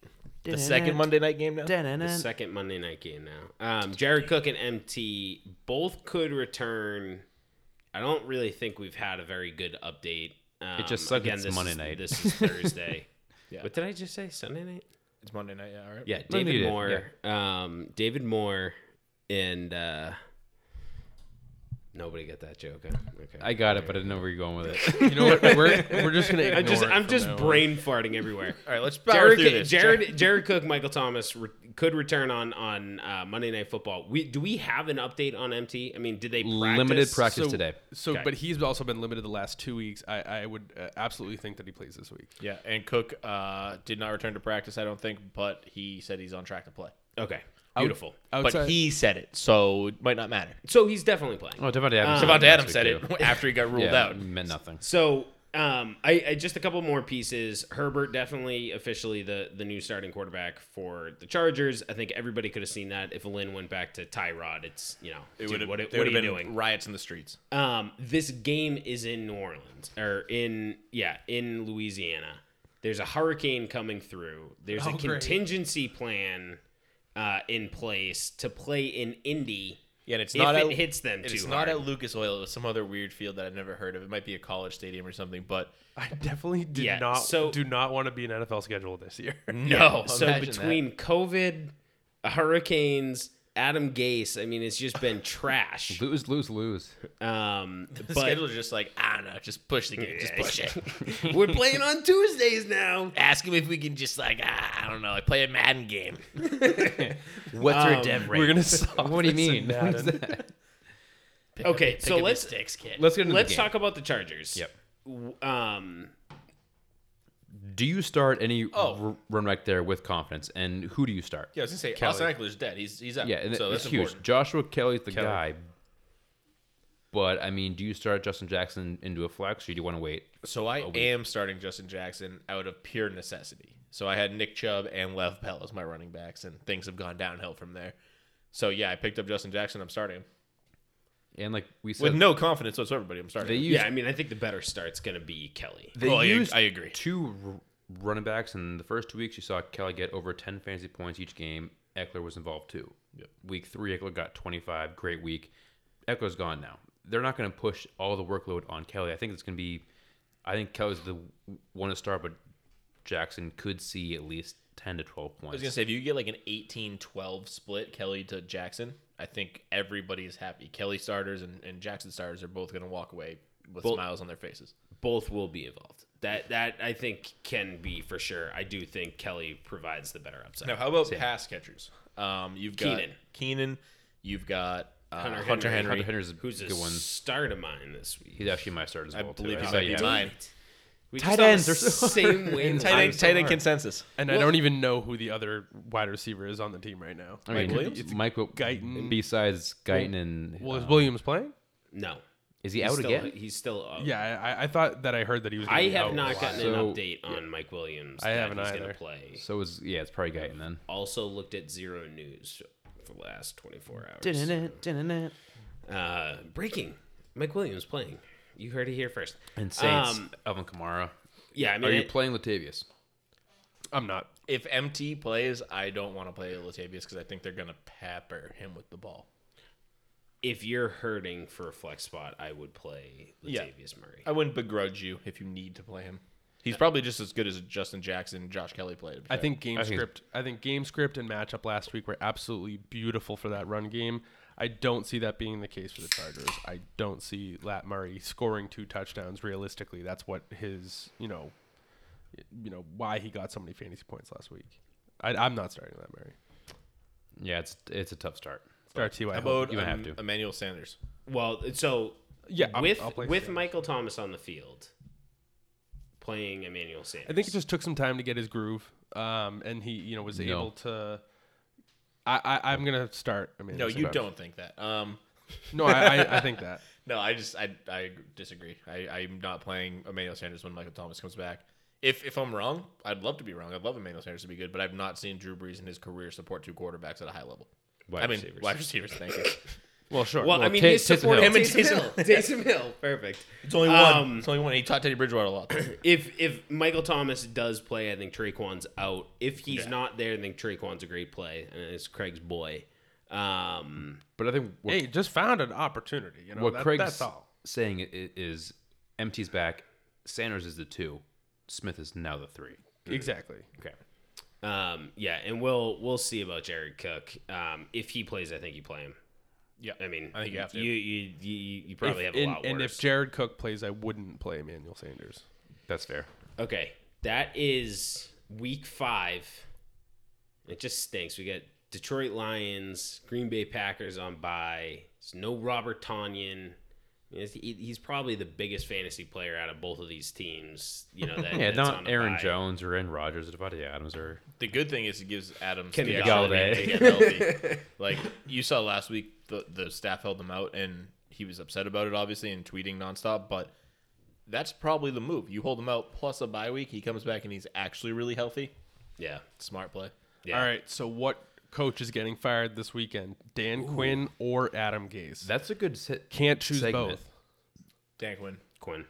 The second Monday night game now. The second Monday night game now. Um, Jared Cook and MT both could return. I don't really think we've had a very good update. Um, just sucks it's this Monday is- night. This is Thursday. (laughs) Yeah. What did I just say? Sunday night? It's Monday night. Yeah. All right. Yeah, No, you David did, Moore. Um, David Moore and uh, nobody get that joke. Huh? (laughs) Okay. I got it, but I didn't know where you're going with it. You know what? We're, we're just (laughs) gonna. Ignore I'm just it I'm just now on. brain farting everywhere. All right. Let's power through Jared, this. Jared, Jared Cook, Michael Thomas re- could return on on uh, Monday Night Football. We do we have an update on MT? I mean, did they practice? Limited practice So, today. so Okay. but he's also been limited the last two weeks. I, I would uh, absolutely think that he plays this week. Yeah, and Cook uh, did not return to practice, I don't think, but he said he's on track to play. Okay, beautiful. Outside, But he said it, so it might not matter. So he's definitely playing. Oh, Davante Adams. Um, Davante Adams said too. it (laughs) after he got ruled Yeah, out. meant nothing. So um, I, I just a couple more pieces. Herbert definitely officially the the new starting quarterback for the Chargers. I think everybody could have seen that if Lynn went back to Tyrod. It's you know, It would have. what, what are would you been doing? riots in the streets. Um, this game is in New Orleans or in yeah in Louisiana. There's a hurricane coming through. There's Oh, a great. contingency plan uh, in place to play in Indy. Yeah, and it's if not it at, hits them It's too not hard. at Lucas Oil. It's some other weird field that I've never heard of. It might be a college stadium or something. But I definitely did Yeah, not so- do not want to be an NFL schedule this year. no. (laughs) so imagine between COVID, hurricanes, Adam Gase, I mean, it's just been trash. (laughs) Lose, lose, lose. Um, that. the but schedule's just like I don't know. Just push the game. Just push it. we're playing on Tuesdays now. Ask him if we can just like ah, I don't know, like play a Madden game. (laughs) What's Um, your dev rate? We're gonna solve What do you this in mean? Madden. What's that? Pick Okay, up, so up your let's- sticks, kid. Let's get into Let's the game. talk about the Chargers. Yep. W- Um, Do you start any Oh. r- run back there with confidence? And who do you start? Yeah, I was gonna say Kelly. Austin Ekeler's dead. He's he's out. Yeah, and so it's that's huge. important. Joshua Kelly's the Kelly. guy. But I mean, do you start Justin Jackson into a flex, or do you want to wait? So I am starting Justin Jackson out of pure necessity. So I had Nick Chubb and Lev Bell as my running backs, and things have gone downhill from there. So yeah, I picked up Justin Jackson. I'm starting him And like we said, with no confidence whatsoever. But I'm starting. him. use yeah, I mean, I think the better start's going to be Kelly. they I used I agree. two running backs in the first two weeks. You saw Kelly get over ten fantasy points each game. Ekeler was involved too. Week three, Ekeler got twenty five. Great week. Ekeler's gone now. They're not going to push all the workload on Kelly. I think it's going to be. I think Kelly's the one to start, but Jackson could see at least ten to twelve points. I was gonna say if you get like an 18-12 split, Kelly to Jackson, I think everybody is happy. Kelly starters and, and Jackson starters are both gonna walk away with Both- smiles on their faces. Both will be involved. That that I think can be for sure. I do think Kelly provides the better upside. Now, how about pass catchers? Um, you've got Keenan. Keenan. You've got uh, Hunter Hunter, Henry. Henry. Hunter Henry's a Who's a one. start of mine this week? He's actually my start as well. I believe too. he saw might be mine. We Tight ends are so same hard. way. Tight end, tight end consensus. And I don't even know who the other wide receiver is on the team right now. I mean, Mike Williams? it's Michael Guyton. Besides Guyton and Well, is uh, Williams playing? No, is he he's out still, again? He's still out. Yeah, I, I thought that I heard that he was. I have out not gotten an So- update on Mike Williams. I that haven't he's either. Gonna play. So is yeah, it's probably Guyton then. Also looked at zero news for the last 24 hours. Uh, breaking. Mike Williams playing. You heard it here first. And Saints, Um, Alvin Kamara. Yeah, I mean, Are you it- playing Latavius? I'm not. If MT plays, I don't want to play Latavius because I think they're gonna pepper him with the ball. If you're hurting for a flex spot, I would play Yeah. Latavius Murray. I wouldn't begrudge you if you need to play him. He's probably just as good as Justin Jackson, and Josh Kelly played. I think game I think- script. I think game script and matchup last week were absolutely beautiful for that run game. I don't see that being the case for the Chargers. I don't see Lat Murray scoring two touchdowns. Realistically, that's what his you know, you know why he got so many fantasy points last week. I, I'm not starting Lat Murray. Yeah, it's it's a tough start. Start Ty. How about You might have um, to. Emmanuel Sanders? Well, so Yeah, I'll- with I'll play with Sanders. Michael Thomas on the field, playing Emmanuel Sanders. I think it just took some time to get his groove, um, and he you know was No. able to. I, I I'm gonna start. I mean, No, you don't think that. Um, No, I, I, I think that. (laughs) no, I just I, I disagree. I, I'm not playing Emmanuel Sanders when Michael Thomas comes back. If if I'm wrong, I'd love to be wrong. I'd love Emmanuel Sanders to be good, but I've not seen Drew Brees in his career support two quarterbacks at a high level. Wide I mean, receivers. wide receivers. Thank you. (laughs) Well, sure. Well, I mean, Ta- he's Taysom supporting Hill. Him and Taysom Hill. Taysom Hill, perfect. It's only one. Um, it's only one. He taught Teddy Bridgewater a lot. (clears throat) If if Michael Thomas does play, I think Tre'Quan's out. If he's Yeah. not there, I think Tre'Quan's a great play, and it's Craig's boy. Um, But I think what, hey, just found an opportunity. You know, what that- Craig's that's all. saying i- is MT's back, Sanders is the two, Smith is now the three. Exactly. Okay. Um, yeah, and we'll we'll see about Jared Cook. Um, if he plays, I think you play him. Yeah, I mean, I think you have to. You you you, you probably If- have a and, lot Worse. and if Jared Cook plays, I wouldn't play Emmanuel Sanders. That's fair. Okay, that is week five. It just stinks. We got Detroit Lions, Green Bay Packers on bye. There's no Robert Tonyan. I he- He's probably the biggest fantasy player out of both of these teams. You know that. (laughs) Yeah, that's on not Aaron bye. Jones or Aaron Rodgers or Davante Adams or The good thing is it gives Adams Kenny the Golladay. to get healthy. (laughs) like you saw last week, the the staff held him out, and he was upset about it, obviously, and tweeting nonstop. But that's probably the move. You hold him out plus a bye week. He comes back and he's actually really healthy. Yeah. Smart play. Yeah. All right. So what coach is getting fired this weekend? Dan Quinn or Adam Gase? that's a good set. Can't choose segment. both. Dan Quinn. Quinn.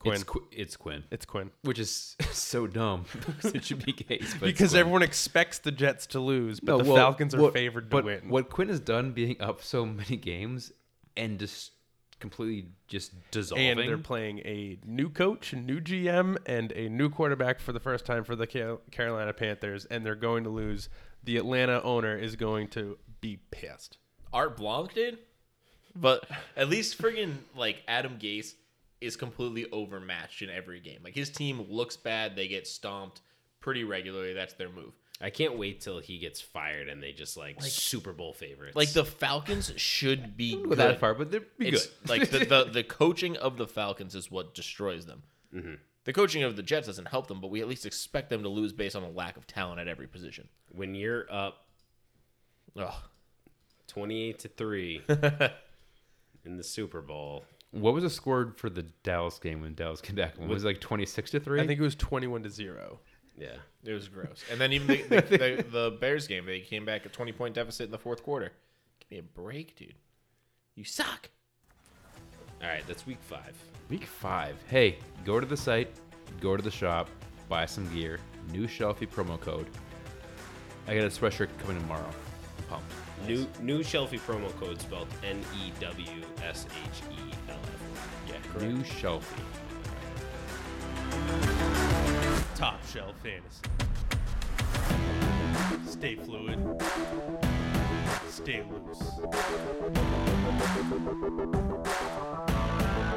Quinn. It's, Qu- it's Quinn, It's Quinn. which is (laughs) so dumb (laughs) because it should be Case, but Because everyone expects the Jets to lose, but No, the well, Falcons are what- favored to but win. What Quinn has done, being up so many games and just completely just dissolving. and they're playing a new coach, new GM, and a new quarterback for the first time for the Carolina Panthers, and they're going to lose. The Atlanta owner is going to be pissed. Art Blank did, but at least friggin' like Adam Gase is completely overmatched in every game. Like his team looks bad, they get stomped pretty regularly. That's their move. I can't wait till he gets fired and they just like, Super Bowl favorites. Like the Falcons should be Not go good. that far, but they're be It's good. like the, the (laughs) the coaching of the Falcons is what destroys them. Mm-hmm. The coaching of the Jets doesn't help them, but we at least expect them to lose based on a lack of talent at every position. when you're up Ugh. 28 to 3 (laughs) in the Super Bowl. what was the score for the Dallas game when Dallas came back? Was it like twenty six to three? I think it was twenty-one to zero. Yeah. It was gross. And then even the, the, the, (laughs) the Bears game, they came back a 20 point deficit in the fourth quarter. Give me a break, dude. You suck. All right, that's week 5. Week five. Hey, go to the site, go to the shop, buy some gear. New Shelfie promo code. I got a sweatshirt coming tomorrow. I'm pumped. New new Shelfie promo code spelled N E W S H E L F. Yeah, correct. New Shelfie. Top shelf fantasy. Stay fluid. Stay loose.